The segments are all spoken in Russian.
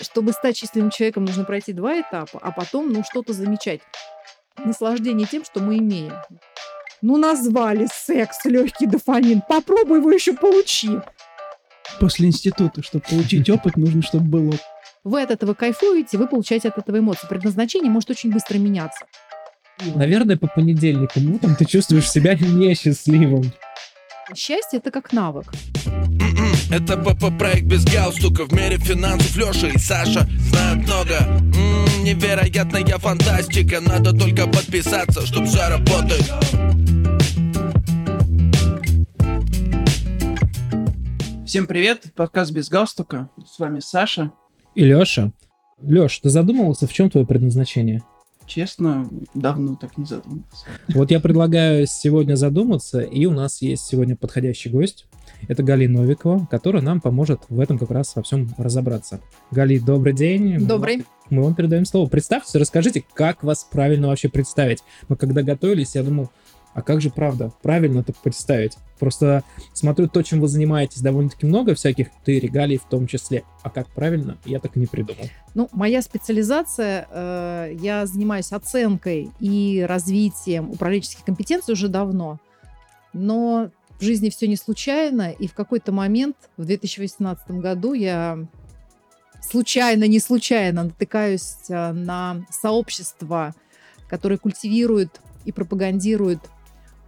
чтобы стать счастливым человеком, нужно пройти два этапа, а потом, ну, что-то замечать. Наслаждение тем, что мы имеем. Ну, назвали секс легкий дофамин. Попробуй его еще получи. После института, чтобы получить опыт, нужно, чтобы было. Вы от этого кайфуете, вы получаете от этого эмоции. Предназначение может очень быстро меняться. Наверное, по понедельникам утром ты чувствуешь себя несчастливым. Счастье — это как навык. Это ПП-проект без галстука В мире финансов Леша и Саша знают много М-м, Невероятная фантастика Надо только подписаться, чтоб все работает Всем привет, подкаст без галстука. С вами Саша. И Леша. Леш, ты задумывался, в чем твое предназначение? Честно, давно так не задумывался. Вот я предлагаю сегодня задуматься, и у нас есть сегодня подходящий гость. Это Гали Новикова, которая нам поможет в этом как раз во всем разобраться. Гали, добрый день. Добрый. Мы вам передаем слово. Представьтесь, расскажите, как вас правильно вообще представить. Мы когда готовились, я думал, а как же правда, правильно это представить? Просто смотрю то, чем вы занимаетесь, довольно-таки много всяких ты регалий в том числе. А как правильно, я так и не придумал. Ну, моя специализация, э, я занимаюсь оценкой и развитием управленческих компетенций уже давно. Но в жизни все не случайно, и в какой-то момент, в 2018 году, я случайно, не случайно натыкаюсь э, на сообщество, которое культивирует и пропагандирует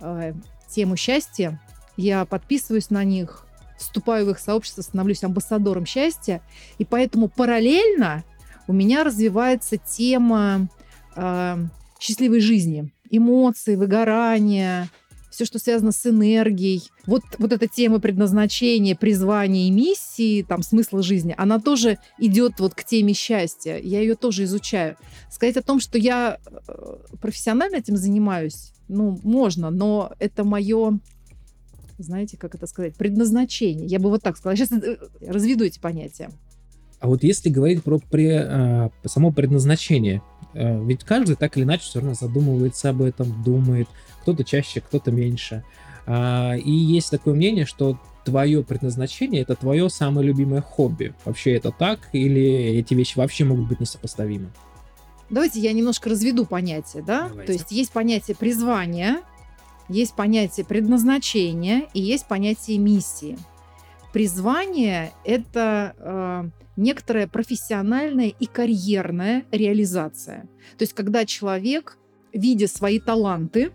э, тему счастья. Я подписываюсь на них, вступаю в их сообщество, становлюсь амбассадором счастья, и поэтому параллельно у меня развивается тема э, счастливой жизни, эмоции, выгорания, все, что связано с энергией. Вот, вот эта тема предназначения, призвания и миссии, там, смысла жизни, она тоже идет вот к теме счастья. Я ее тоже изучаю. Сказать о том, что я э, профессионально этим занимаюсь, ну, можно, но это мое знаете, как это сказать, предназначение. Я бы вот так сказала. Сейчас э, разведу эти понятия. А вот если говорить про при, а, само предназначение, ведь каждый так или иначе все равно задумывается об этом, думает, кто-то чаще, кто-то меньше. А, и есть такое мнение, что твое предназначение это твое самое любимое хобби. Вообще это так или эти вещи вообще могут быть несопоставимы? Давайте я немножко разведу понятие, да? Давайте. То есть есть понятие призвания, есть понятие предназначения и есть понятие миссии. Призвание – это э, некоторая профессиональная и карьерная реализация. То есть когда человек, видя свои таланты,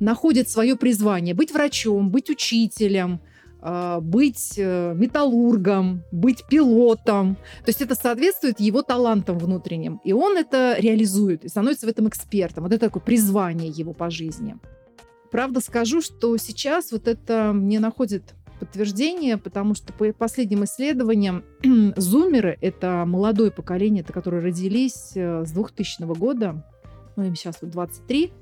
находит свое призвание быть врачом, быть учителем, э, быть э, металлургом, быть пилотом. То есть это соответствует его талантам внутренним. И он это реализует и становится в этом экспертом. Вот это такое призвание его по жизни. Правда скажу, что сейчас вот это не находит подтверждение, потому что по последним исследованиям зумеры — это молодое поколение, это которые родились э, с 2000 года, ну им сейчас вот 23,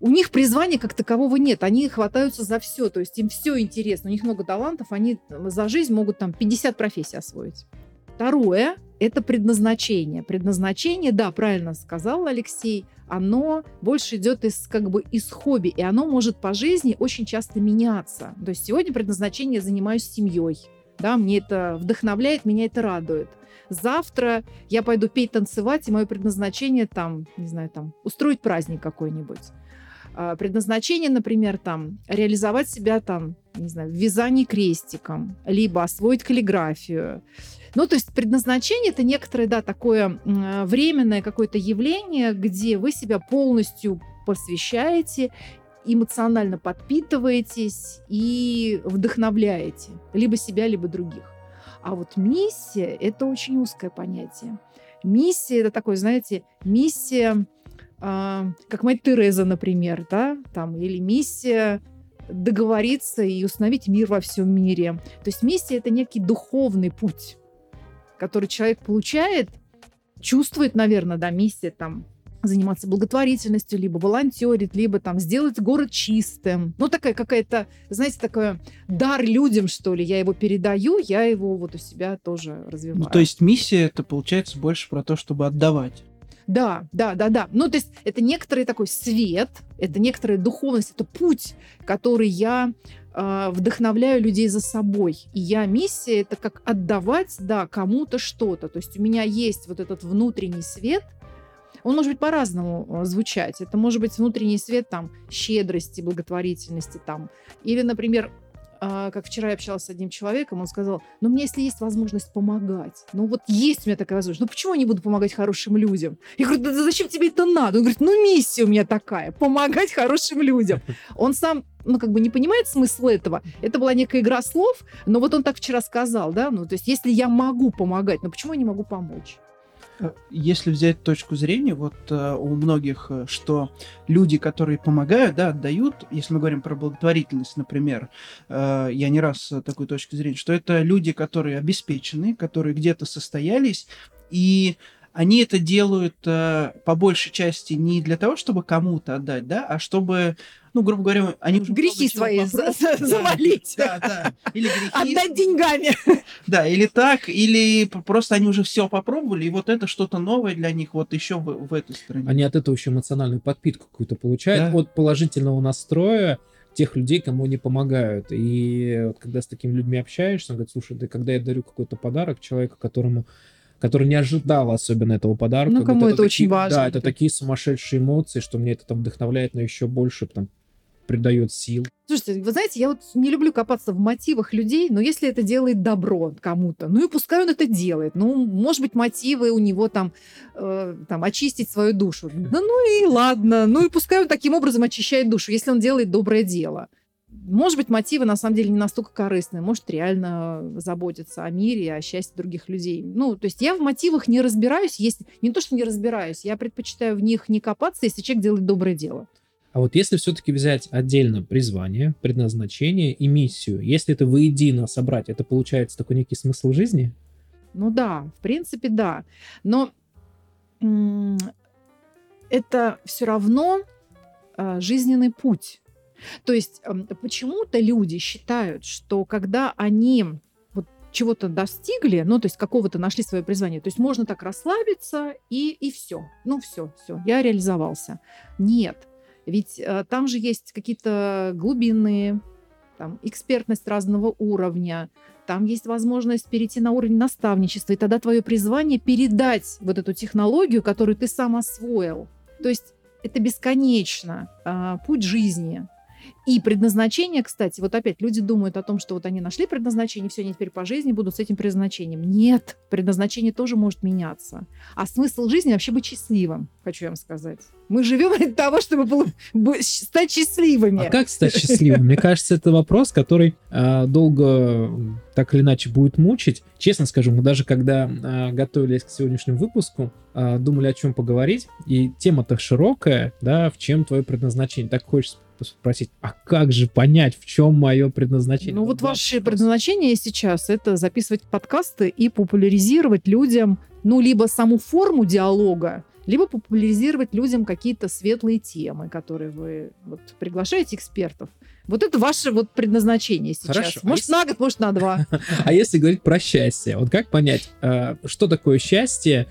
у них призвания как такового нет, они хватаются за все, то есть им все интересно, у них много талантов, они за жизнь могут там 50 профессий освоить. Второе – это предназначение. Предназначение, да, правильно сказал Алексей, оно больше идет из, как бы, из хобби, и оно может по жизни очень часто меняться. То есть сегодня предназначение занимаюсь семьей, да, мне это вдохновляет, меня это радует. Завтра я пойду петь, танцевать, и мое предназначение там, не знаю, там, устроить праздник какой-нибудь. А, предназначение, например, там, реализовать себя там, не знаю, в вязании крестиком, либо освоить каллиграфию, ну, то есть предназначение это некоторое, да, такое временное какое-то явление, где вы себя полностью посвящаете, эмоционально подпитываетесь и вдохновляете либо себя, либо других. А вот миссия – это очень узкое понятие. Миссия – это такое, знаете, миссия, как мать Тереза, например, да, там, или миссия договориться и установить мир во всем мире. То есть миссия – это некий духовный путь который человек получает, чувствует, наверное, да, миссия там заниматься благотворительностью, либо волонтерить, либо там сделать город чистым. Ну, такая какая-то, знаете, такой дар людям, что ли. Я его передаю, я его вот у себя тоже развиваю. Ну, то есть миссия это получается больше про то, чтобы отдавать. Да, да, да, да. Ну, то есть это некоторый такой свет, это некоторая духовность, это путь, который я э, вдохновляю людей за собой. И я миссия это как отдавать, да, кому-то что-то. То есть у меня есть вот этот внутренний свет, он может быть по-разному э, звучать. Это может быть внутренний свет там щедрости, благотворительности там. Или, например, а, как вчера я общалась с одним человеком, он сказал, ну, мне, если есть возможность помогать, ну, вот есть у меня такая возможность, ну, почему я не буду помогать хорошим людям? Я говорю, да зачем тебе это надо? Он говорит, ну, миссия у меня такая, помогать хорошим людям. Он сам ну, как бы не понимает смысл этого. Это была некая игра слов, но вот он так вчера сказал, да, ну, то есть, если я могу помогать, ну, почему я не могу помочь? Если взять точку зрения, вот э, у многих, э, что люди, которые помогают, да, отдают, если мы говорим про благотворительность, например, э, я не раз такой точки зрения, что это люди, которые обеспечены, которые где-то состоялись, и они это делают э, по большей части не для того, чтобы кому-то отдать, да, а чтобы, ну, грубо говоря, они уже грехи свои за за завалить, да, да, или грехи, отдать деньгами, да, или так, или просто они уже все попробовали, и вот это что-то новое для них вот еще в, в этой стране. Они от этого еще эмоциональную подпитку какую-то получают да. от положительного настроя тех людей, кому они помогают. И вот когда с такими людьми общаешься, он говорит, слушай, да когда я дарю какой-то подарок человеку, которому который не ожидал особенно этого подарка. Ну, кому это, это очень такие, важно. Да, это такие сумасшедшие эмоции, что мне это там вдохновляет, но еще больше там придает сил. Слушайте, вы знаете, я вот не люблю копаться в мотивах людей, но если это делает добро кому-то, ну и пускай он это делает. Ну, может быть, мотивы у него там, э, там очистить свою душу. Да ну и ладно. Ну и пускай он таким образом очищает душу, если он делает доброе дело может быть, мотивы на самом деле не настолько корыстные, может, реально заботиться о мире, о счастье других людей. Ну, то есть я в мотивах не разбираюсь, есть не то, что не разбираюсь, я предпочитаю в них не копаться, если человек делает доброе дело. А вот если все-таки взять отдельно призвание, предназначение и миссию, если это воедино собрать, это получается такой некий смысл жизни? Ну да, в принципе, да. Но это все равно э, жизненный путь. То есть почему-то люди считают, что когда они чего-то достигли, ну, то есть какого-то нашли свое призвание, то есть можно так расслабиться и, и все. Ну, все, все, я реализовался. Нет. Ведь э, там же есть какие-то глубинные, там, экспертность разного уровня, там есть возможность перейти на уровень наставничества, и тогда твое призвание передать вот эту технологию, которую ты сам освоил. То есть это бесконечно а, путь жизни. И предназначение, кстати, вот опять люди думают о том, что вот они нашли предназначение, все, они теперь по жизни будут с этим предназначением. Нет, предназначение тоже может меняться. А смысл жизни вообще быть счастливым, хочу вам сказать. Мы живем для того, чтобы стать счастливыми. А как стать счастливым? Мне кажется, это вопрос, который э, долго так или иначе будет мучить. Честно скажу, мы даже когда э, готовились к сегодняшнему выпуску, э, думали о чем поговорить, и тема-то широкая, да, в чем твое предназначение. Так хочется спросить, а как же понять, в чем мое предназначение? Ну вот ваше предназначение сейчас это записывать подкасты и популяризировать людям, ну либо саму форму диалога, либо популяризировать людям какие-то светлые темы, которые вы вот, приглашаете экспертов. Вот это ваше вот предназначение сейчас. Хорошо. Может, а если... на год, может, на два. А если говорить про счастье, вот как понять, э, что такое счастье?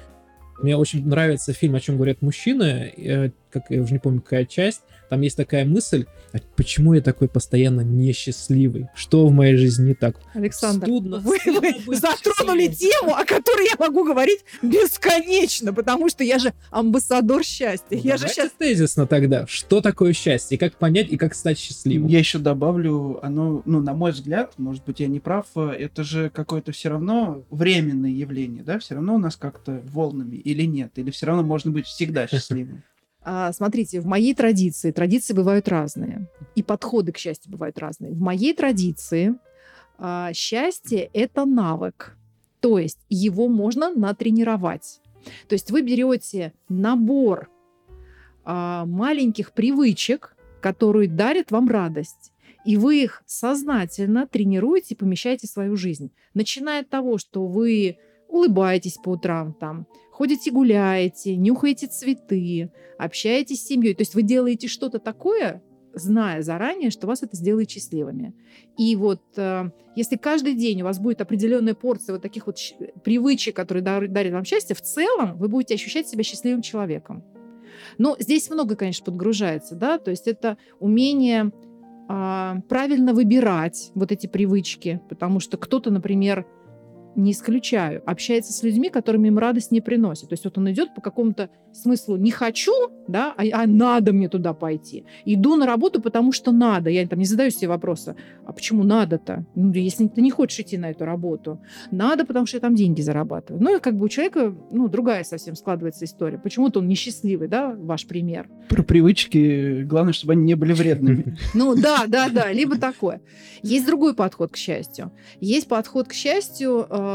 Мне очень нравится фильм «О чем говорят мужчины», э, как я уже не помню, какая часть, там есть такая мысль, а почему я такой постоянно несчастливый? Что в моей жизни не так? Александр, Студно, вы, вы затронули тему, о которой я могу говорить бесконечно, потому что я же амбассадор счастья. Ну, я же сейчас... тезисно тогда. Что такое счастье? Как понять, и как стать счастливым? Я еще добавлю, оно, ну, на мой взгляд, может быть, я не прав, это же какое-то все равно временное явление, да? Все равно у нас как-то волнами или нет? Или все равно можно быть всегда счастливым? А, смотрите, в моей традиции, традиции бывают разные, и подходы к счастью бывают разные. В моей традиции а, счастье – это навык, то есть его можно натренировать. То есть вы берете набор а, маленьких привычек, которые дарят вам радость, и вы их сознательно тренируете и помещаете в свою жизнь. Начиная от того, что вы улыбаетесь по утрам, там, ходите гуляете, нюхаете цветы, общаетесь с семьей. То есть вы делаете что-то такое, зная заранее, что вас это сделает счастливыми. И вот э, если каждый день у вас будет определенная порция вот таких вот привычек, которые дарят вам счастье, в целом вы будете ощущать себя счастливым человеком. Но здесь много, конечно, подгружается, да, то есть это умение а, правильно выбирать вот эти привычки, потому что кто-то, например, не исключаю, общается с людьми, которыми им радость не приносит. То есть вот он идет по какому-то смыслу «не хочу», да, а, а надо мне туда пойти. Иду на работу, потому что надо. Я там не задаю себе вопроса, а почему надо-то? Ну, если ты не хочешь идти на эту работу. Надо, потому что я там деньги зарабатываю. Ну, и как бы у человека, ну, другая совсем складывается история. Почему-то он несчастливый, да, ваш пример. Про привычки, главное, чтобы они не были вредными. Ну, да, да, да, либо такое. Есть другой подход к счастью. Есть подход к счастью э,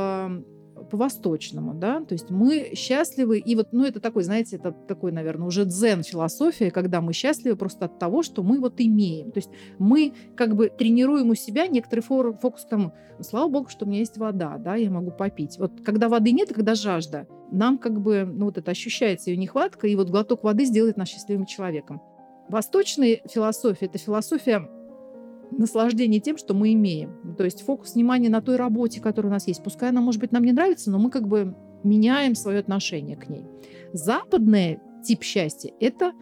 по-восточному, да, то есть мы счастливы, и вот, ну, это такой, знаете, это такой, наверное, уже дзен-философия, когда мы счастливы просто от того, что мы вот имеем, то есть мы как бы тренируем у себя некоторый фокус ну, слава богу, что у меня есть вода, да, я могу попить. Вот когда воды нет, когда жажда, нам как бы, ну, вот это ощущается ее нехватка, и вот глоток воды сделает нас счастливым человеком. Восточная философия – это философия наслаждение тем, что мы имеем. То есть фокус внимания на той работе, которая у нас есть. Пускай она, может быть, нам не нравится, но мы как бы меняем свое отношение к ней. Западный тип счастья – это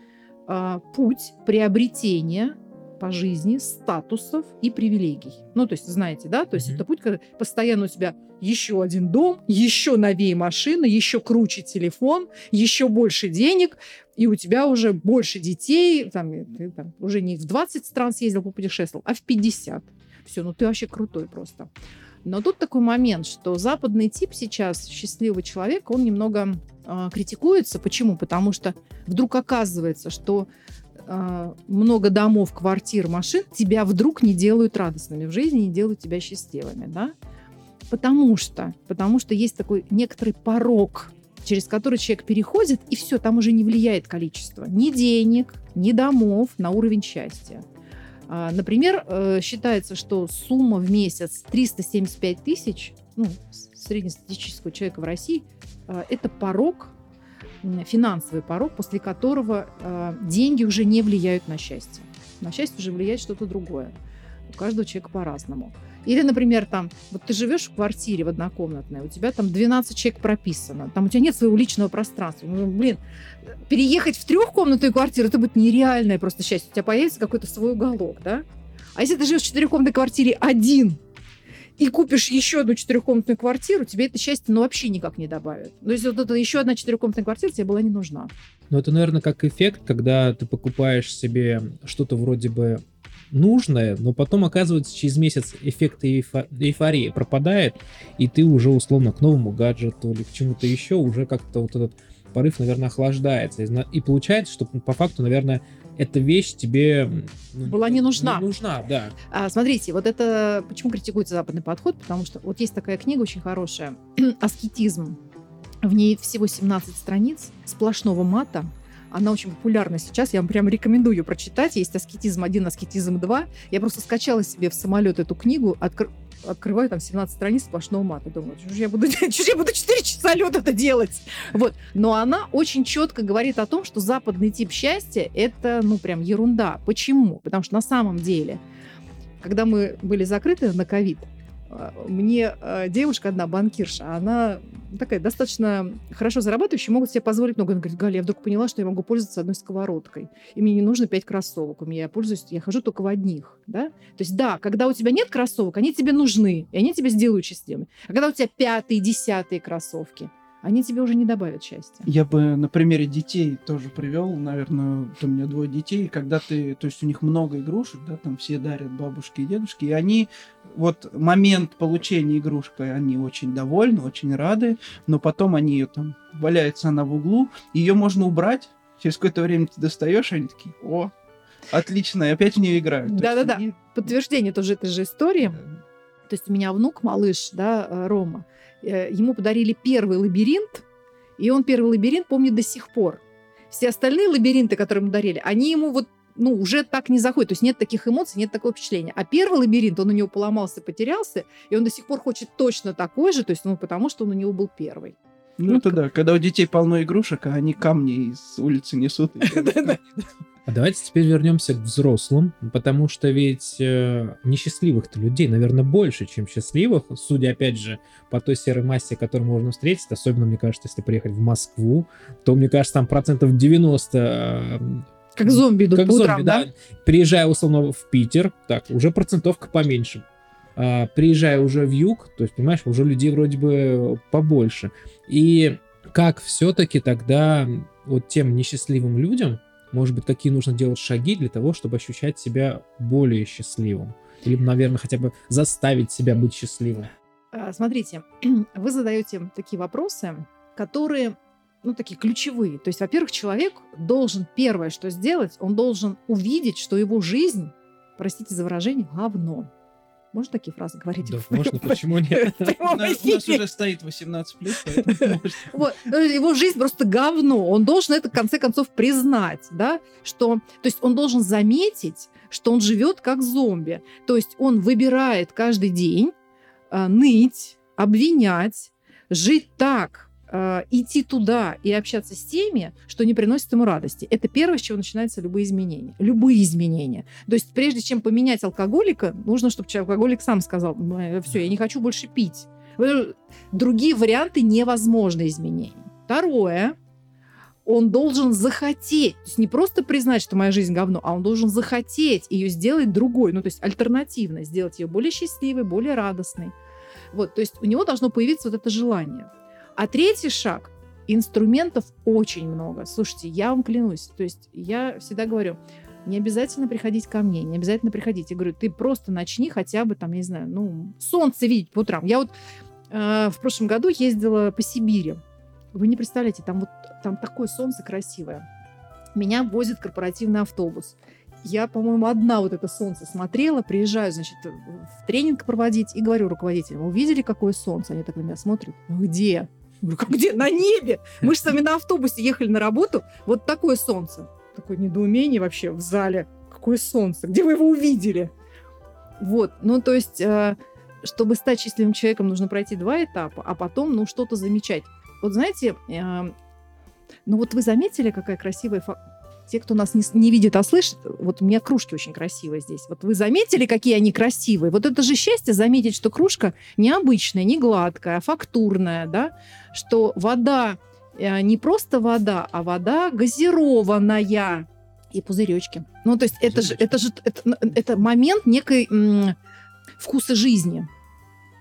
э, путь приобретения по жизни статусов и привилегий. Ну, то есть, знаете, да, то есть mm-hmm. это путь, когда постоянно у тебя еще один дом, еще новее машина, еще круче телефон, еще больше денег, и у тебя уже больше детей, там, ты там, уже не в 20 стран съездил, попутешествовал, а в 50. Все, ну ты вообще крутой просто. Но тут такой момент, что западный тип сейчас счастливого человека, он немного э, критикуется. Почему? Потому что вдруг оказывается, что много домов, квартир, машин тебя вдруг не делают радостными в жизни, не делают тебя счастливыми, да? Потому что, потому что есть такой некоторый порог, через который человек переходит, и все, там уже не влияет количество ни денег, ни домов на уровень счастья. А, например, э, считается, что сумма в месяц 375 тысяч, ну, среднестатистического человека в России, э, это порог, финансовый порог, после которого э, деньги уже не влияют на счастье. На счастье уже влияет что-то другое. У каждого человека по-разному. Или, например, там, вот ты живешь в квартире в однокомнатной, у тебя там 12 человек прописано, там у тебя нет своего личного пространства. Ну, блин, переехать в трехкомнатную квартиру, это будет нереальное просто счастье. У тебя появится какой-то свой уголок, да? А если ты живешь в четырехкомнатной квартире один, и купишь еще одну четырехкомнатную квартиру, тебе это счастье ну, вообще никак не добавит. То есть вот эта еще одна четырехкомнатная квартира тебе была не нужна. Ну, это, наверное, как эффект, когда ты покупаешь себе что-то вроде бы нужное, но потом, оказывается, через месяц эффект эйфории пропадает, и ты уже условно к новому гаджету или к чему-то еще уже как-то вот этот порыв, наверное, охлаждается. И получается, что по факту, наверное, эта вещь тебе ну, была не нужна. Не нужна, да. А, смотрите, вот это почему критикуется западный подход, потому что вот есть такая книга очень хорошая, аскетизм. В ней всего 17 страниц сплошного мата, она очень популярна сейчас. Я вам прям рекомендую ее прочитать. Есть аскетизм 1, аскетизм 2. Я просто скачала себе в самолет эту книгу, откр... открываю там 17 страниц сплошного мата. Думаю, что я буду, что я буду 4 часа лет это делать? Вот. Но она очень четко говорит о том, что западный тип счастья – это, ну, прям ерунда. Почему? Потому что на самом деле, когда мы были закрыты на ковид, мне а, девушка одна, банкирша, она такая достаточно хорошо зарабатывающая, могут себе позволить много. Она говорит, Галя, я вдруг поняла, что я могу пользоваться одной сковородкой. И мне не нужно пять кроссовок. У меня я пользуюсь, я хожу только в одних. Да? То есть да, когда у тебя нет кроссовок, они тебе нужны, и они тебя сделают счастливыми. А когда у тебя пятые, десятые кроссовки, они тебе уже не добавят счастья. Я бы на примере детей тоже привел, наверное, у меня двое детей, когда ты, то есть у них много игрушек, да, там все дарят бабушки и дедушки, и они, вот момент получения игрушки, они очень довольны, очень рады, но потом они ее там, валяется она в углу, ее можно убрать, через какое-то время ты достаешь, они такие, о, отлично, и опять в нее играют. Да-да-да, они... подтверждение тоже этой же истории. То есть у меня внук, малыш, да, э, Рома, Э, ему подарили первый лабиринт, и он первый лабиринт помнит до сих пор. Все остальные лабиринты, которые ему дарили, они ему вот ну, уже так не заходит. То есть нет таких эмоций, нет такого впечатления. А первый лабиринт, он у него поломался, потерялся, и он до сих пор хочет точно такой же, то есть, ну, потому что он у него был первый. Ну, ну это да, когда у детей полно игрушек, а они камни из улицы несут. А давайте теперь вернемся к взрослым, потому что ведь э, несчастливых-то людей, наверное, больше, чем счастливых, судя, опять же, по той серой массе, которую можно встретить, особенно, мне кажется, если приехать в Москву, то, мне кажется, там процентов 90 э, Как зомби идут как по зомби, утрам, да? да. Приезжая условно в Питер, так, уже процентовка поменьше. А, приезжая уже в юг, то есть, понимаешь, уже людей вроде бы побольше. И как все-таки тогда вот тем несчастливым людям, может быть, какие нужно делать шаги для того, чтобы ощущать себя более счастливым? Или, наверное, хотя бы заставить себя быть счастливым? А, Смотрите, вы задаете такие вопросы, которые, ну, такие ключевые. То есть, во-первых, человек должен первое, что сделать, он должен увидеть, что его жизнь, простите за выражение, говно. Можно такие фразы говорить? Да, в- можно, в- почему нет? в прямом У нас, у нас эфире? уже стоит 18 плюс, поэтому можно. Вот, ну, его жизнь просто говно. Он должен это, в конце концов, признать, да, что... То есть он должен заметить, что он живет как зомби. То есть он выбирает каждый день а, ныть, обвинять, жить так, а, идти туда и общаться с теми, что не приносит ему радости. Это первое, с чего начинаются любые изменения. Любые изменения. То есть прежде чем поменять алкоголика, нужно, чтобы алкоголик сам сказал, все, я не хочу больше пить. Э, Другие варианты невозможны изменений. Второе, он должен захотеть, то есть не просто признать, что моя жизнь говно, а он должен захотеть ее сделать другой, ну то есть альтернативно, сделать ее более счастливой, более радостной. Вот, то есть у него должно появиться вот это желание. А третий шаг инструментов очень много. Слушайте, я вам клянусь, то есть я всегда говорю, не обязательно приходить ко мне, не обязательно приходить. Я говорю, ты просто начни хотя бы там, я не знаю, ну, солнце видеть по утрам. Я вот э, в прошлом году ездила по Сибири. Вы не представляете, там вот там такое солнце красивое. Меня возит корпоративный автобус. Я, по-моему, одна вот это солнце смотрела, приезжаю, значит, в тренинг проводить и говорю руководителям, вы видели, какое солнце? Они так на меня смотрят. Где? Говорю, как где? На небе! Мы же вами на автобусе ехали на работу. Вот такое солнце. Такое недоумение вообще в зале. Какое солнце? Где вы его увидели? Вот, ну то есть, э, чтобы стать счастливым человеком, нужно пройти два этапа, а потом, ну, что-то замечать. Вот знаете, э, ну вот вы заметили, какая красивая... Те, кто нас не, не видит, а слышит, вот у меня кружки очень красивые здесь. Вот вы заметили, какие они красивые? Вот это же счастье заметить, что кружка необычная, не гладкая, а фактурная, да? Что вода э, не просто вода, а вода газированная и пузыречки. Ну, то есть это же, это же это, это момент некой м, вкуса жизни.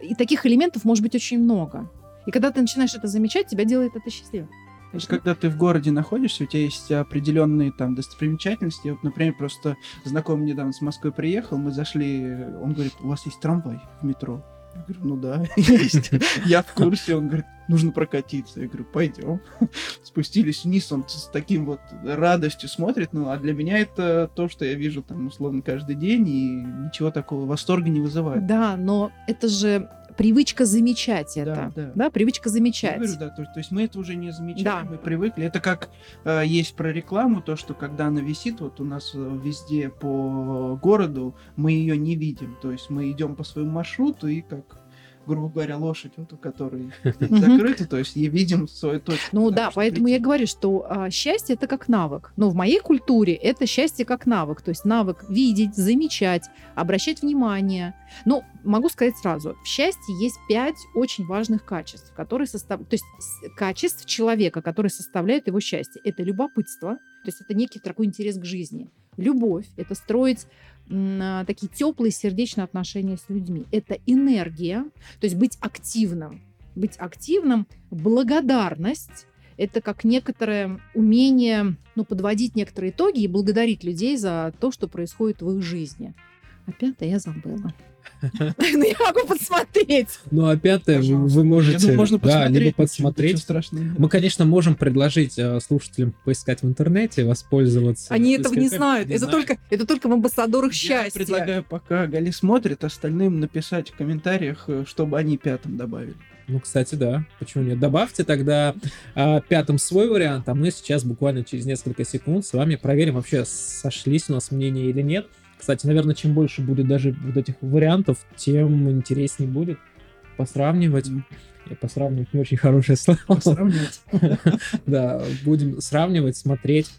И таких элементов может быть очень много. И когда ты начинаешь это замечать, тебя делает это счастливым. То есть, когда ты в городе находишься, у тебя есть определенные там достопримечательности. Вот, например, просто знакомый недавно с Москвы приехал, мы зашли, он говорит, у вас есть трамвай в метро? Я говорю, ну да, есть. Я в курсе. Он говорит, нужно прокатиться. Я говорю, пойдем. Спустились вниз, он с таким вот радостью смотрит. Ну, а для меня это то, что я вижу там, условно, каждый день, и ничего такого восторга не вызывает. Да, но это же привычка замечать Да, это. да. Да, привычка Я замечать. говорю, да, то, то есть мы это уже не замечаем, Да. мы привыкли. Это как э, есть про рекламу, то, что когда она висит, вот у нас э, везде по городу, мы ее не видим. То есть мы идем по своему маршруту и как грубо говоря, лошадь, вот, у которой закрыта, то есть и видим свою точку. Ну да, поэтому я говорю, что а, счастье это как навык. Но в моей культуре это счастье как навык. То есть навык видеть, замечать, обращать внимание. Ну, могу сказать сразу, в счастье есть пять очень важных качеств, которые составляют, то есть качеств человека, которые составляют его счастье. Это любопытство, то есть это некий такой интерес к жизни. Любовь – это строить такие теплые сердечные отношения с людьми. Это энергия, то есть быть активным. Быть активным, благодарность – это как некоторое умение ну, подводить некоторые итоги и благодарить людей за то, что происходит в их жизни. А пятое я забыла. Ну, я могу подсмотреть. Ну, а пятое, вы, можете да, либо подсмотреть. Мы, конечно, можем предложить э, слушателям поискать в интернете, воспользоваться. Они этого не знают. Это только, это только в амбассадорах Я счастья. предлагаю, пока Гали смотрит, остальным написать в комментариях, э, чтобы они пятым добавили. Ну, кстати, да. Почему нет? Добавьте тогда а, пятым свой вариант, а мы сейчас буквально через несколько секунд с вами проверим, вообще сошлись у нас мнения или нет. Кстати, наверное, чем больше будет даже вот этих вариантов, тем интереснее будет посравнивать. Я посравнивать не очень хорошее слово. Сравнивать. Да, будем сравнивать, смотреть.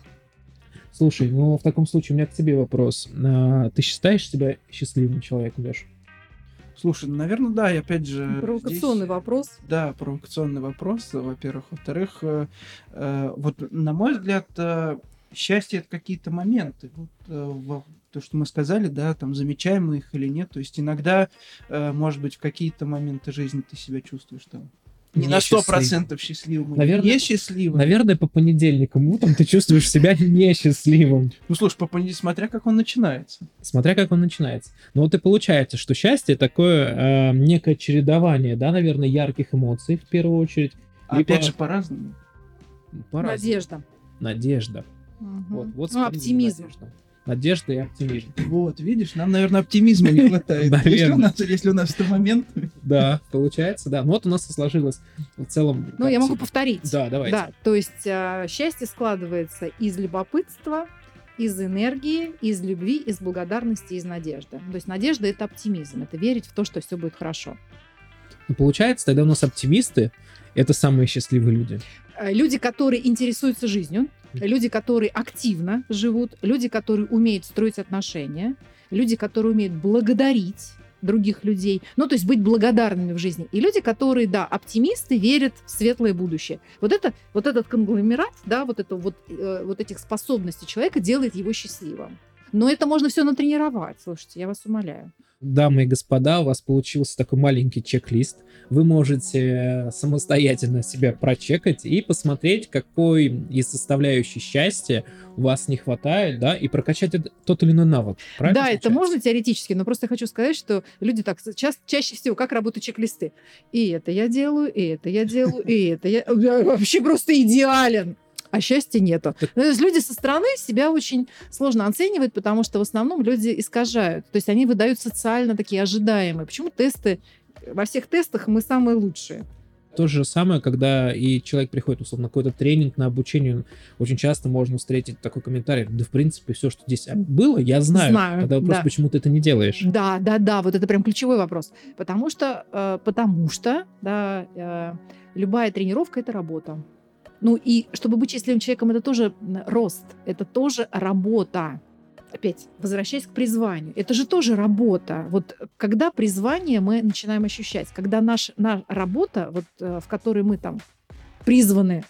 Слушай, ну в таком случае у меня к тебе вопрос. А, Ты считаешь себя счастливым человеком, Леш? Слушай, ну, наверное, да, и опять же... Провокационный здесь- вопрос. Да, провокационный вопрос, во-первых. Во-вторых, э, э, вот на мой взгляд, э, Счастье это какие-то моменты. Вот, э, то, что мы сказали, да, там замечаем мы их или нет. То есть иногда, э, может быть, в какие-то моменты жизни ты себя чувствуешь там не, на сто процентов счастливым. Наверное, не счастливым. Наверное, по понедельникам утром ты чувствуешь себя несчастливым. Ну, слушай, по понедельникам, смотря как он начинается. Смотря как он начинается. Ну, вот и получается, что счастье такое э, некое чередование, да, наверное, ярких эмоций в первую очередь. А либо... Опять же, по-разному. по Надежда. Надежда. Угу. Вот, вот ну, оптимизм. Надежда надежда и оптимизм. Вот, видишь, нам, наверное, оптимизма не хватает. Если у нас, если у нас в момент. Да, получается, да. Ну вот у нас сложилось в целом. Ну, я могу повторить. Да, давайте. Да, то есть а, счастье складывается из любопытства, из энергии, из любви, из благодарности, из надежды. То есть надежда это оптимизм, это верить в то, что все будет хорошо. Ну, получается, тогда у нас оптимисты это самые счастливые люди. Э, люди, которые интересуются жизнью, люди, которые активно живут, люди, которые умеют строить отношения, люди, которые умеют благодарить других людей, ну, то есть быть благодарными в жизни. И люди, которые, да, оптимисты, верят в светлое будущее. Вот, это, вот этот конгломерат, да, вот, это, вот, э, вот этих способностей человека делает его счастливым. Но это можно все натренировать, слушайте, я вас умоляю дамы и господа, у вас получился такой маленький чек-лист. Вы можете самостоятельно себя прочекать и посмотреть, какой из составляющих счастья у вас не хватает, да, и прокачать тот или иной навык. Правильно да, получается? это можно теоретически, но просто хочу сказать, что люди так ча- чаще всего как работают чек-листы. И это я делаю, и это я делаю, и это я вообще просто идеален а счастья нету. То есть люди со стороны себя очень сложно оценивают, потому что в основном люди искажают. То есть они выдают социально такие ожидаемые. Почему тесты, во всех тестах мы самые лучшие? То же самое, когда и человек приходит, условно, на какой-то тренинг, на обучение, очень часто можно встретить такой комментарий, да, в принципе, все, что здесь было, я знаю. Знаю, Тогда вопрос, да. почему ты это не делаешь? Да, да, да, вот это прям ключевой вопрос. Потому что, э, потому что, да, э, любая тренировка — это работа. Ну и чтобы быть счастливым человеком, это тоже рост, это тоже работа. Опять, возвращаясь к призванию, это же тоже работа. Вот когда призвание мы начинаем ощущать, когда наш, наша работа, вот, э, в которой мы там призваны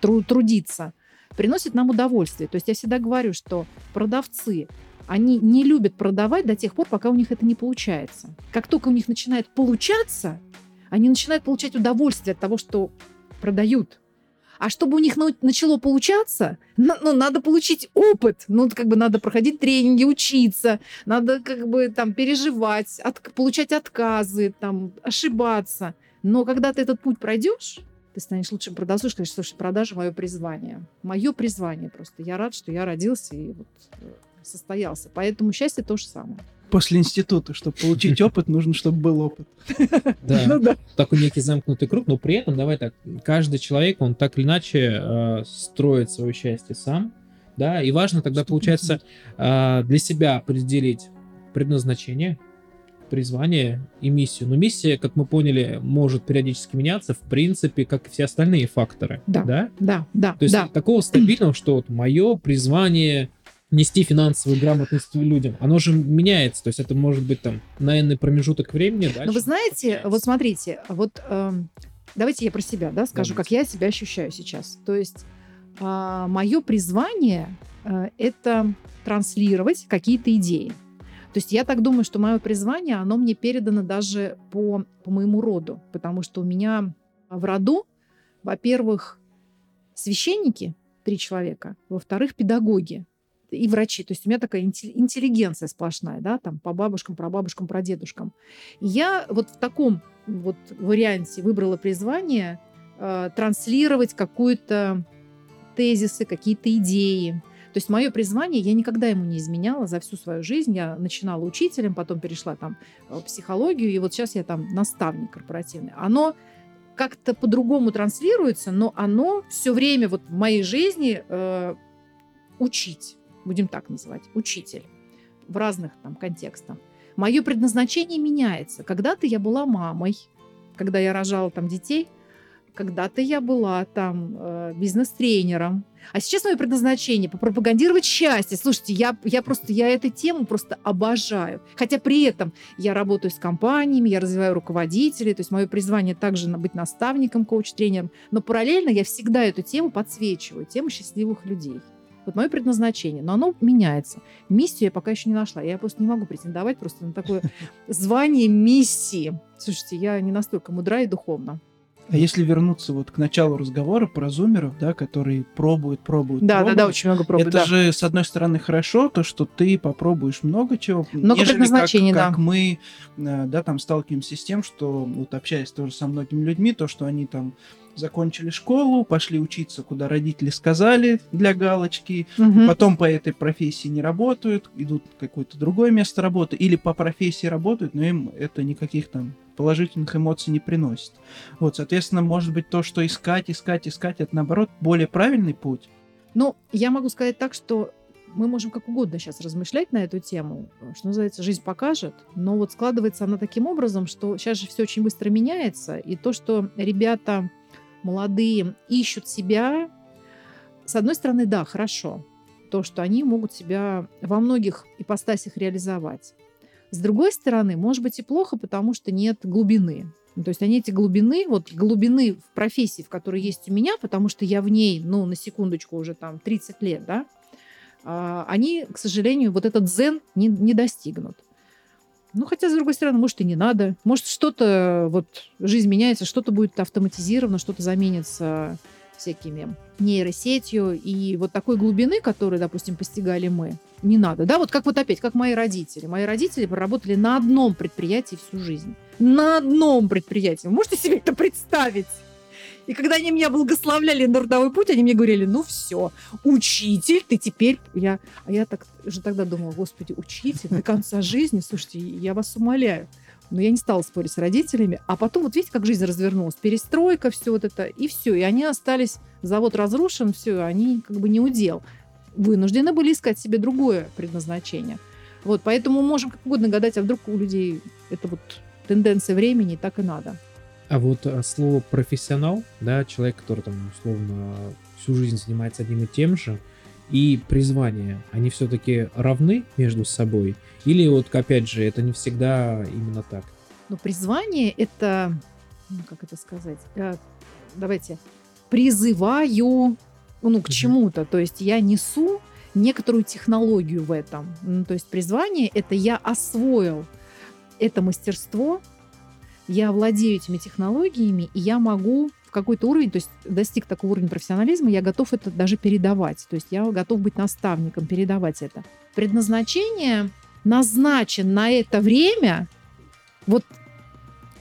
тру- трудиться, приносит нам удовольствие. То есть я всегда говорю, что продавцы, они не любят продавать до тех пор, пока у них это не получается. Как только у них начинает получаться, они начинают получать удовольствие от того, что продают. А чтобы у них начало получаться, ну, надо получить опыт, ну, как бы надо проходить тренинги, учиться, надо как бы там переживать, от, получать отказы, там, ошибаться. Но когда ты этот путь пройдешь, ты станешь лучшим продавцом, скажешь, слушай, продажа мое призвание. Мое призвание просто. Я рад, что я родился и вот э, состоялся. Поэтому счастье то же самое после института. Чтобы получить опыт, нужно, чтобы был опыт. Да, ну, да. такой некий замкнутый круг, но при этом, давай так, каждый человек, он так или иначе э, строит свое счастье сам, да, и важно тогда, получается, э, для себя определить предназначение, призвание и миссию. Но миссия, как мы поняли, может периодически меняться, в принципе, как и все остальные факторы. Да, да, да. да То есть да. такого стабильного, что вот мое призвание нести финансовую грамотность людям, оно же меняется, то есть это может быть там на энный промежуток времени. Но вы знаете, вот смотрите, вот э, давайте я про себя, да, скажу, давайте. как я себя ощущаю сейчас. То есть э, мое призвание э, это транслировать какие-то идеи. То есть я так думаю, что мое призвание, оно мне передано даже по, по моему роду, потому что у меня в роду, во-первых, священники, три человека, во-вторых, педагоги, и врачи. То есть у меня такая интеллигенция сплошная, да, там по бабушкам, про бабушкам, про дедушкам. И я вот в таком вот варианте выбрала призвание э, транслировать какую-то тезисы, какие-то идеи. То есть мое призвание, я никогда ему не изменяла за всю свою жизнь. Я начинала учителем, потом перешла там в психологию, и вот сейчас я там наставник корпоративный. Оно как-то по-другому транслируется, но оно все время вот в моей жизни э, учить будем так называть, учитель в разных там контекстах. Мое предназначение меняется. Когда-то я была мамой, когда я рожала там детей, когда-то я была там э, бизнес-тренером. А сейчас мое предназначение пропагандировать счастье. Слушайте, я, я просто, я эту тему просто обожаю. Хотя при этом я работаю с компаниями, я развиваю руководителей, то есть мое призвание также быть наставником, коуч-тренером. Но параллельно я всегда эту тему подсвечиваю, тему счастливых людей. Вот мое предназначение, но оно меняется. Миссию я пока еще не нашла. Я просто не могу претендовать просто на такое звание миссии. Слушайте, я не настолько мудра и духовна. А если вернуться вот к началу разговора про зумеров, да, которые пробуют, пробуют, Да, пробуют, да, да, очень много пробуют. это да. же, с одной стороны, хорошо, то, что ты попробуешь много чего. Много предназначений, как, да. как мы, э, да, там сталкиваемся с тем, что, вот общаясь тоже со многими людьми, то, что они там закончили школу, пошли учиться, куда родители сказали для галочки, Мгм. потом по этой профессии не работают, идут в какое-то другое место работы, или по профессии работают, но им это никаких там положительных эмоций не приносит. Вот, соответственно, может быть то, что искать, искать, искать, это наоборот более правильный путь. Ну, я могу сказать так, что мы можем как угодно сейчас размышлять на эту тему, что называется, жизнь покажет, но вот складывается она таким образом, что сейчас же все очень быстро меняется, и то, что ребята молодые ищут себя, с одной стороны, да, хорошо, то, что они могут себя во многих ипостасях реализовать. С другой стороны, может быть и плохо, потому что нет глубины. Ну, То есть они эти глубины, вот глубины в профессии, в которой есть у меня, потому что я в ней, ну, на секундочку, уже там 30 лет, да, а, они, к сожалению, вот этот дзен не, не достигнут. Ну, хотя, с другой стороны, может, и не надо. Может, что-то, вот, жизнь меняется, что-то будет автоматизировано, что-то заменится всякими нейросетью. И вот такой глубины, которую, допустим, постигали мы, не надо. Да, вот как вот опять, как мои родители. Мои родители проработали на одном предприятии всю жизнь. На одном предприятии. Можете себе это представить? И когда они меня благословляли на трудовой путь, они мне говорили, ну все, учитель, ты теперь... Я... А я так же тогда думала, господи, учитель до конца жизни, слушайте, я вас умоляю. Но я не стала спорить с родителями. А потом, вот видите, как жизнь развернулась. Перестройка, все вот это, и все. И они остались, завод разрушен, все, они как бы не удел. Вынуждены были искать себе другое предназначение. Вот, поэтому можем как угодно гадать, а вдруг у людей это вот тенденция времени, так и надо. А вот а, слово профессионал, да, человек, который там условно всю жизнь занимается одним и тем же, и призвание, они все-таки равны между собой? Или вот, опять же, это не всегда именно так? Но призвание это, ну, как это сказать, э, давайте, призываю, ну, к чему-то. То есть я несу некоторую технологию в этом. Ну, то есть призвание это я освоил это мастерство, я владею этими технологиями, и я могу в какой-то уровень, то есть достиг такого уровня профессионализма, я готов это даже передавать. То есть я готов быть наставником, передавать это. Предназначение назначен на это время вот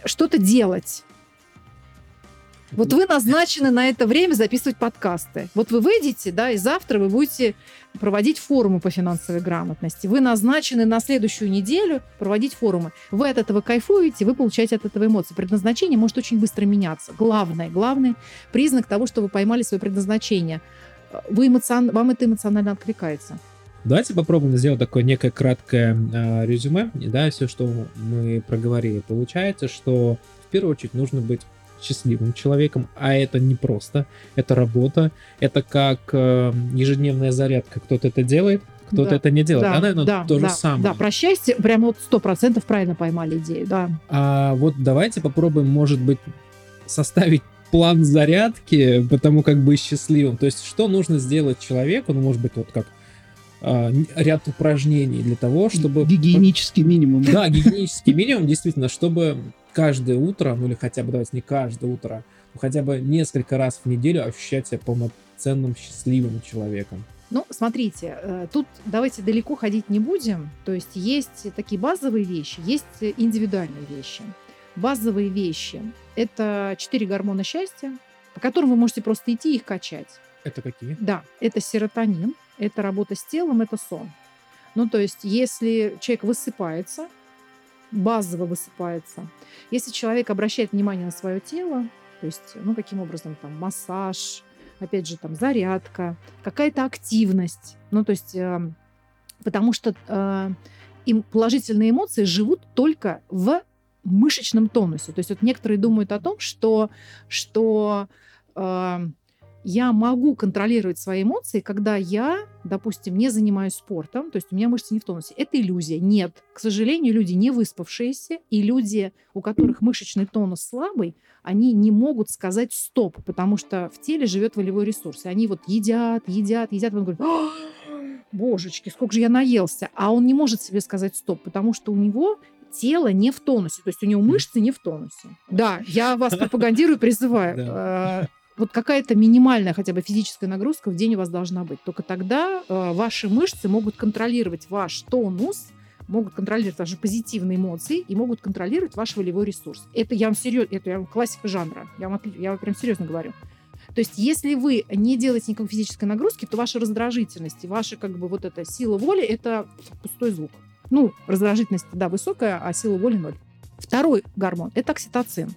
что-то делать. Вот вы назначены на это время записывать подкасты. Вот вы выйдете, да, и завтра вы будете проводить форумы по финансовой грамотности. Вы назначены на следующую неделю проводить форумы. Вы от этого кайфуете, вы получаете от этого эмоции. Предназначение может очень быстро меняться. Главное, главный признак того, что вы поймали свое предназначение. Вы эмоцион... Вам это эмоционально откликается. Давайте попробуем сделать такое некое краткое а, резюме, да, все, что мы проговорили. Получается, что в первую очередь нужно быть счастливым человеком, а это не просто, это работа, это как э, ежедневная зарядка. Кто-то это делает, кто-то Да. это не делает. Да, а, наверное, да, то да, же самое. Да, про счастье прямо вот сто процентов правильно поймали идею, да. А вот давайте попробуем, может быть, составить план зарядки, потому как быть счастливым. То есть, что нужно сделать человеку, ну, может быть, вот как а, ряд упражнений для того, чтобы... Гигиенический минимум. Да, гигиенический минимум, действительно, чтобы каждое утро, ну или хотя бы, давайте не каждое утро, но хотя бы несколько раз в неделю ощущать себя полноценным, счастливым человеком. Ну, смотрите, э, тут давайте далеко ходить не будем. То есть есть такие базовые вещи, есть индивидуальные вещи. Базовые вещи – это четыре гормона счастья, по которым вы можете просто идти и их качать. Это какие? Да, это серотонин, это работа с телом, это сон. Ну, то есть, если человек высыпается, базово высыпается, если человек обращает внимание на свое тело, то есть, ну, каким образом, там, массаж, опять же, там, зарядка, какая-то активность, ну, то есть, э, потому что э, им положительные эмоции живут только в мышечном тонусе. То есть, вот некоторые думают о том, что, что э, я могу контролировать свои эмоции, когда я, допустим, не занимаюсь спортом, то есть у меня мышцы не в тонусе. Это иллюзия. Нет. К сожалению, люди не выспавшиеся и люди, у которых мышечный тонус слабый, они не могут сказать стоп, потому что в теле живет волевой ресурс. И они вот едят, едят, едят, и он говорит, «А, божечки, сколько же я наелся. А он не может себе сказать стоп, потому что у него тело не в тонусе, то есть у него мышцы не в тонусе. Да, я вас пропагандирую, призываю. Вот какая-то минимальная хотя бы физическая нагрузка в день у вас должна быть. Только тогда э, ваши мышцы могут контролировать ваш тонус, могут контролировать ваши позитивные эмоции и могут контролировать ваш волевой ресурс. Это я вам серьезно, это я вам классика жанра. Я вам, я вам прям серьезно говорю. То есть, если вы не делаете никакой физической нагрузки, то ваша раздражительность и ваша как бы вот эта сила воли – это пустой звук. Ну, раздражительность, да, высокая, а сила воли – ноль. Второй гормон – это окситоцин.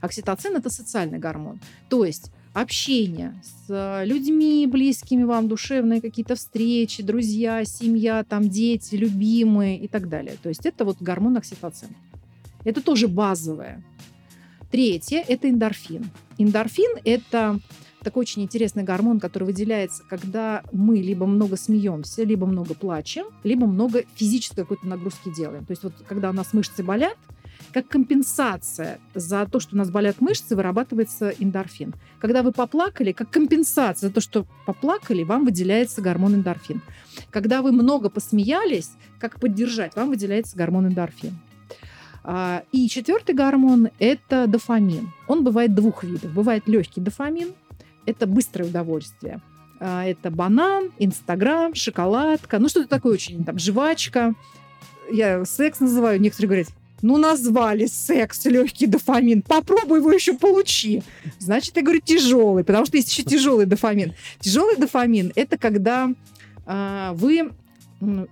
Окситоцин – это социальный гормон. То есть общение с э, людьми близкими вам, душевные какие-то встречи, друзья, семья, там дети, любимые и так далее. То есть это вот гормон окситоцин. Это тоже базовое. Третье – это эндорфин. Эндорфин – это такой очень интересный гормон, который выделяется, когда мы либо много смеемся, либо много плачем, либо много физической какой-то нагрузки делаем. То есть вот когда у нас мышцы болят – как компенсация за то, что у нас болят мышцы, вырабатывается эндорфин. Когда вы поплакали, как компенсация за то, что поплакали, вам выделяется гормон эндорфин. Когда вы много посмеялись, как поддержать, вам выделяется гормон эндорфин. А, и четвертый гормон – это дофамин. Он бывает двух видов. Бывает легкий дофамин, это быстрое удовольствие. А, это банан, инстаграм, шоколадка, ну что-то такое очень, там, жвачка. Я секс называю, некоторые говорят, ну, назвали секс, легкий дофамин. Попробуй его еще получи. Значит, я говорю тяжелый, потому что есть еще тяжелый дофамин. Тяжелый дофамин – это когда а, вы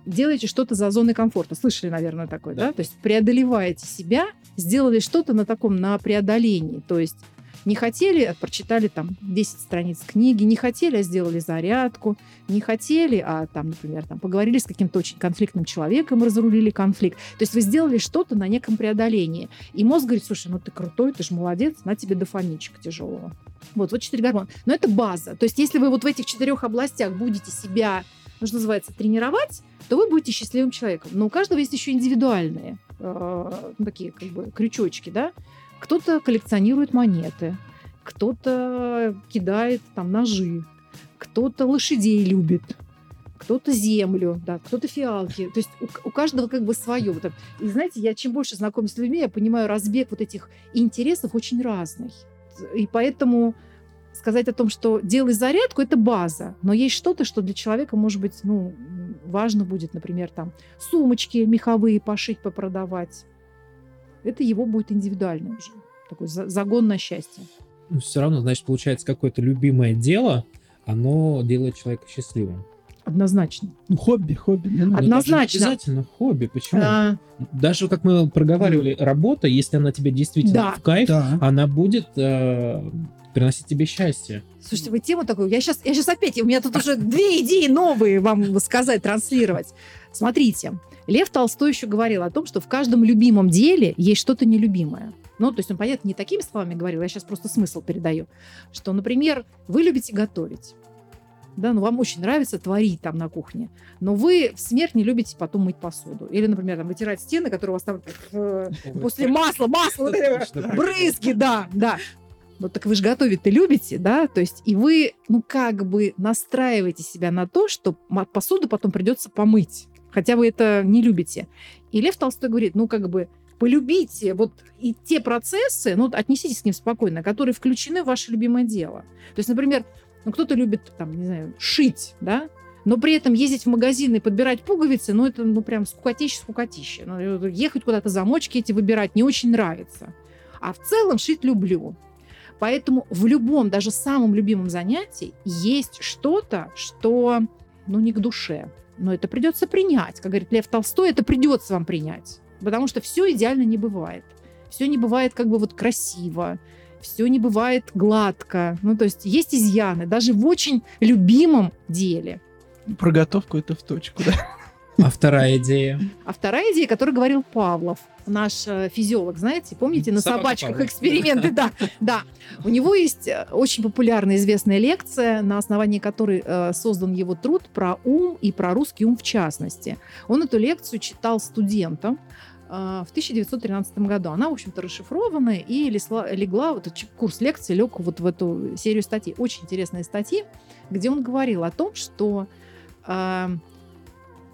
делаете что-то за зоной комфорта. Слышали, наверное, такое, да? да? То есть преодолеваете себя, сделали что-то на таком, на преодолении. То есть не хотели, а прочитали там 10 страниц книги, не хотели, а сделали зарядку, не хотели, а там, например, там, поговорили с каким-то очень конфликтным человеком, разрулили конфликт. То есть вы сделали что-то на неком преодолении. И мозг говорит, слушай, ну ты крутой, ты же молодец, на тебе дофаминчика тяжелого. Вот, вот четыре гормона. Но это база. То есть если вы вот в этих четырех областях будете себя, ну, что называется, тренировать, то вы будете счастливым человеком. Но у каждого есть еще индивидуальные э, такие как бы крючочки, да. Кто-то коллекционирует монеты, кто-то кидает там ножи, кто-то лошадей любит, кто-то землю, да, кто-то фиалки. То есть у, у каждого как бы свое. Вот и знаете, я чем больше знакомлюсь с людьми, я понимаю, разбег вот этих интересов очень разный. И поэтому сказать о том, что делай зарядку, это база. Но есть что-то, что для человека, может быть, ну, важно будет, например, там, сумочки меховые пошить, попродавать это его будет индивидуальный уже. Такой загон на счастье. Ну, все равно, значит, получается, какое-то любимое дело, оно делает человека счастливым. Однозначно. Ну, хобби, хобби. Не надо. Однозначно. обязательно хобби. Почему? А... Даже как мы проговаривали, работа, если она тебе действительно да. в кайф, да. она будет э, приносить тебе счастье. Слушайте, вы тему такую. Я сейчас, я сейчас опять, у меня тут уже две идеи новые вам сказать, транслировать. Смотрите, Лев Толстой еще говорил о том, что в каждом любимом деле есть что-то нелюбимое. Ну, то есть он, понятно, не такими словами говорил, я сейчас просто смысл передаю. Что, например, вы любите готовить. Да, ну вам очень нравится творить там на кухне, но вы в смерть не любите потом мыть посуду. Или, например, там, вытирать стены, которые у вас там э, после масла, масла, брызги, да, да. Ну так вы же готовить-то любите, да? То есть и вы, ну как бы настраиваете себя на то, что посуду потом придется помыть хотя вы это не любите. И Лев Толстой говорит, ну, как бы, полюбите вот и те процессы, ну, отнеситесь к ним спокойно, которые включены в ваше любимое дело. То есть, например, ну, кто-то любит, там, не знаю, шить, да, но при этом ездить в магазин и подбирать пуговицы, ну, это, ну, прям скукотище, скукотище. Ну, ехать куда-то замочки эти выбирать не очень нравится. А в целом шить люблю. Поэтому в любом, даже самом любимом занятии есть что-то, что, ну, не к душе но это придется принять. Как говорит Лев Толстой, это придется вам принять. Потому что все идеально не бывает. Все не бывает как бы вот красиво, все не бывает гладко. Ну, то есть есть изъяны, даже в очень любимом деле. Про готовку это в точку, да? А вторая идея? А вторая идея, которую говорил Павлов. наш э, физиолог, знаете, помните, на Собака собачках Павлов. эксперименты, да, да. У него есть э, очень популярная известная лекция, на основании которой э, создан его труд про ум и про русский ум в частности. Он эту лекцию читал студентам в 1913 году. Она, в общем-то, расшифрована и лесла- легла, вот этот курс лекций лег вот в эту серию статей. Очень интересные статьи, где он говорил о том, что э,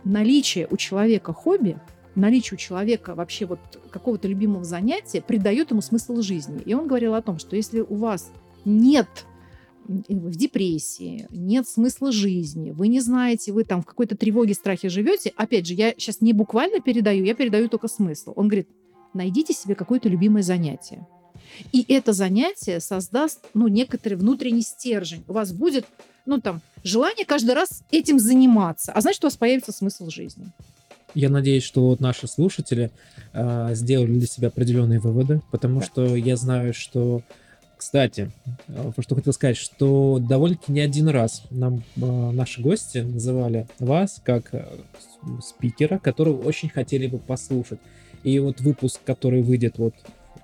наличие у человека хобби, наличие у человека вообще вот какого-то любимого занятия придает ему смысл жизни. И он говорил о том, что если у вас нет м, в депрессии, нет смысла жизни, вы не знаете, вы там в какой-то тревоге, страхе живете, опять же, я сейчас не буквально передаю, я передаю только смысл. Он говорит, найдите себе какое-то любимое занятие. И это занятие создаст, ну, некоторый внутренний стержень. У вас будет, ну, там, желание каждый раз этим заниматься, а значит, у вас появится смысл жизни. Я надеюсь, что вот наши слушатели э, сделали для себя определенные выводы, потому Да. что я знаю, что, кстати, э, что хотел сказать, что довольно-таки не один раз нам э, наши гости называли вас как э, спикера, которого очень хотели бы послушать. И вот выпуск, который выйдет вот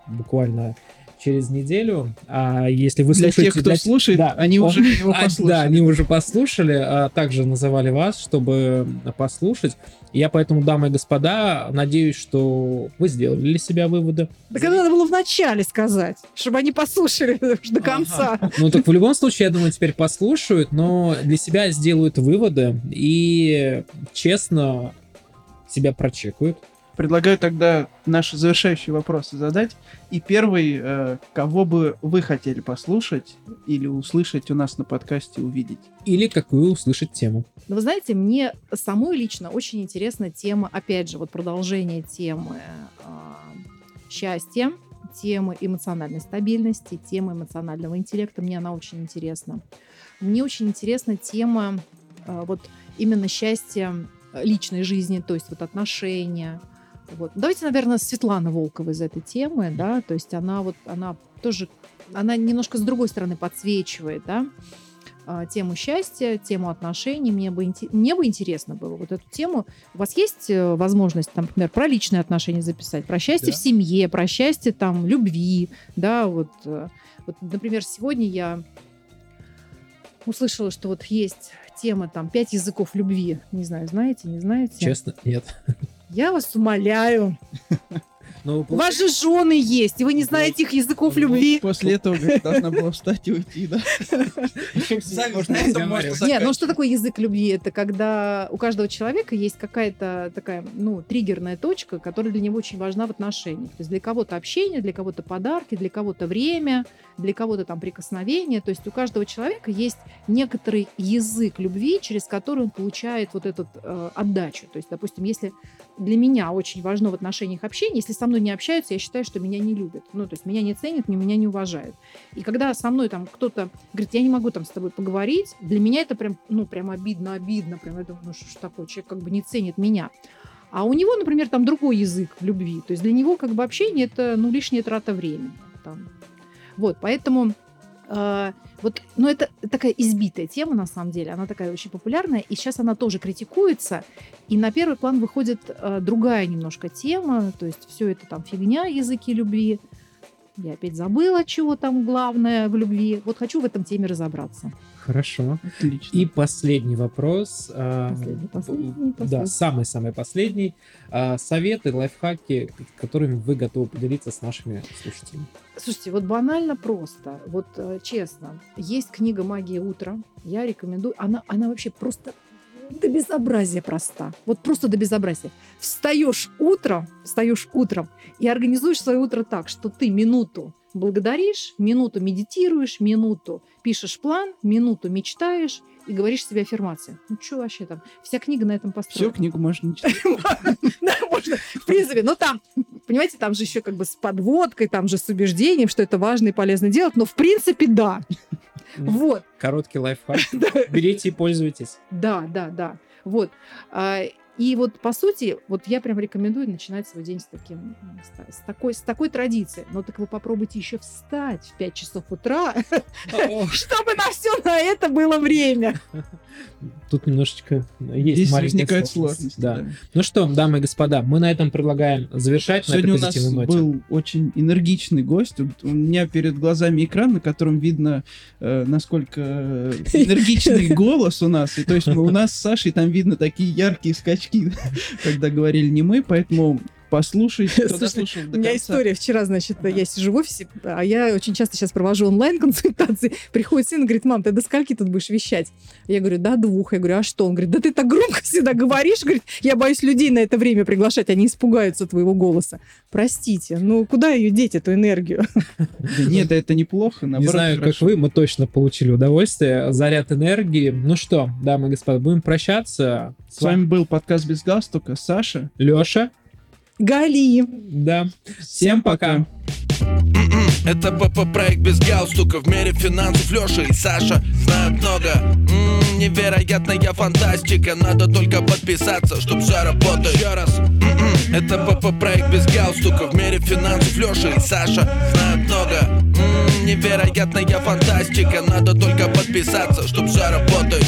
буквально через неделю, а если вы Для слушаете... тех, кто слушает, да, они он- уже его а, послушали. Да, они уже послушали, а также называли вас, чтобы послушать. Я поэтому, дамы и господа, надеюсь, что вы сделали для себя выводы. Так это надо было вначале сказать, чтобы они послушали до конца. Ну так в любом случае, я думаю, теперь послушают, но для себя сделают выводы и честно себя прочекают. Предлагаю тогда наши завершающие вопросы задать. И первый, э, кого бы вы хотели послушать или услышать у нас на подкасте, увидеть? Или какую услышать тему. Но вы знаете, мне самой лично очень интересна тема, опять же, вот продолжение темы а, счастья, темы эмоциональной стабильности, темы эмоционального интеллекта. Мне она очень интересна. Мне очень интересна тема а, вот именно счастья э, личной жизни, то есть вот отношения. Вот. Давайте, наверное, Светлана Волкова из этой темы, да, то есть она вот, она тоже, она немножко с другой стороны подсвечивает, да, а, тему счастья, тему отношений. Мне бы, мне бы интересно было вот эту тему. У вас есть э, возможность, там, например, про личные отношения записать, про счастье Да. в семье, про счастье там любви, да, вот, э, вот, например, сегодня я услышала, что вот есть тема там пять языков любви. Не знаю, знаете, не знаете? Честно, нет. Я вас умоляю. Ну, У вас же жены есть, и вы не знаете их языков любви. После этого говорит, должна была встать и уйти, да? Нет, ну что такое язык любви? Это когда у каждого человека есть какая-то такая, ну, триггерная точка, которая для него очень важна в отношениях. То есть для кого-то общение, для кого-то подарки, для кого-то время, для кого-то там прикосновение. То есть у каждого человека есть некоторый язык любви, через который он получает вот эту э, отдачу. То есть, допустим, если для меня очень важно в отношениях общение, если со мной не общаются, я считаю, что меня не любят. Ну, то есть меня не ценят, ни меня не уважают. И когда со мной там кто-то говорит, я не могу там с тобой поговорить, для меня это прям, ну, прям обидно, обидно. Прям я думаю, ну что ж такое, человек как бы не ценит меня. А у него, например, там другой язык любви. То есть для него как бы общение это, ну, лишняя трата времени. Там. Вот, поэтому э, вот, ну, это такая избитая тема, на самом деле. Она такая очень популярная. И сейчас она тоже критикуется. И на первый план выходит э, другая немножко тема. То есть все это там фигня, языки любви. Я опять забыла, чего там главное в любви. Вот хочу в этом теме разобраться. Хорошо. Отлично. И последний вопрос. а, Последний, последний, Да, самый-самый последний. А, Советы, лайфхаки, которыми вы готовы поделиться с нашими слушателями. Слушайте, вот банально просто. Вот э, честно, есть книга «Магия утра». Я рекомендую. Она, она вообще просто до безобразия проста. Вот просто до безобразия. Встаешь утром, встаешь утром и организуешь свое утро так, что ты минуту благодаришь, минуту медитируешь, минуту пишешь план, минуту мечтаешь и говоришь себе аффирмации. Ну что вообще там? Вся книга на этом построена. книгу можно не читать. Да, можно, в принципе, но там, понимаете, там же еще как бы с подводкой, там же с убеждением, что это важно и полезно делать, но в принципе, да. Вот, Короткий лайфхак. Берите и пользуйтесь. да, да, да. Вот. И вот, по сути, вот я прям рекомендую начинать свой день с, таким, с, с такой, с такой традицией. Но так вы попробуйте еще встать в 5 часов утра, чтобы на все на это было время. тут немножечко есть Здесь маленькая возникает сложность. Да. Ну что, дамы и господа, мы на этом предлагаем завершать Сегодня на у нас был очень энергичный гость. У меня перед глазами экран, на котором видно, э, насколько энергичный голос у нас. И то есть у нас с Сашей там видно такие яркие скачки, когда говорили не мы, поэтому послушайте, кто Слушай, У меня конца. история. Вчера, значит, я сижу в офисе, а я очень часто сейчас провожу онлайн-консультации. Приходит сын и говорит, мам, ты до скольки тут будешь вещать? Я говорю, до двух. Я говорю, а что? Он говорит, да ты так громко всегда говоришь. Говорит, я боюсь людей на это время приглашать, они испугаются твоего голоса. Простите, ну куда ее деть, эту энергию? Да Нет, это неплохо, Не знаю, как вы, мы точно получили удовольствие, заряд энергии. Ну что, дамы и господа, будем прощаться. С вами был подкаст без галстука. Саша. Леша. Гали! Да. Всем пока. М-м, Это ПП-проект без галстука. В мире финансов Леша и Саша знают много. М, Невероятная фантастика. Надо только подписаться, чтоб все работает. Еще раз. М-м, Это ПП-проект без галстука. В мире финансов Леша и Саша знают много. М, Невероятная фантастика. Надо только подписаться, чтоб все работает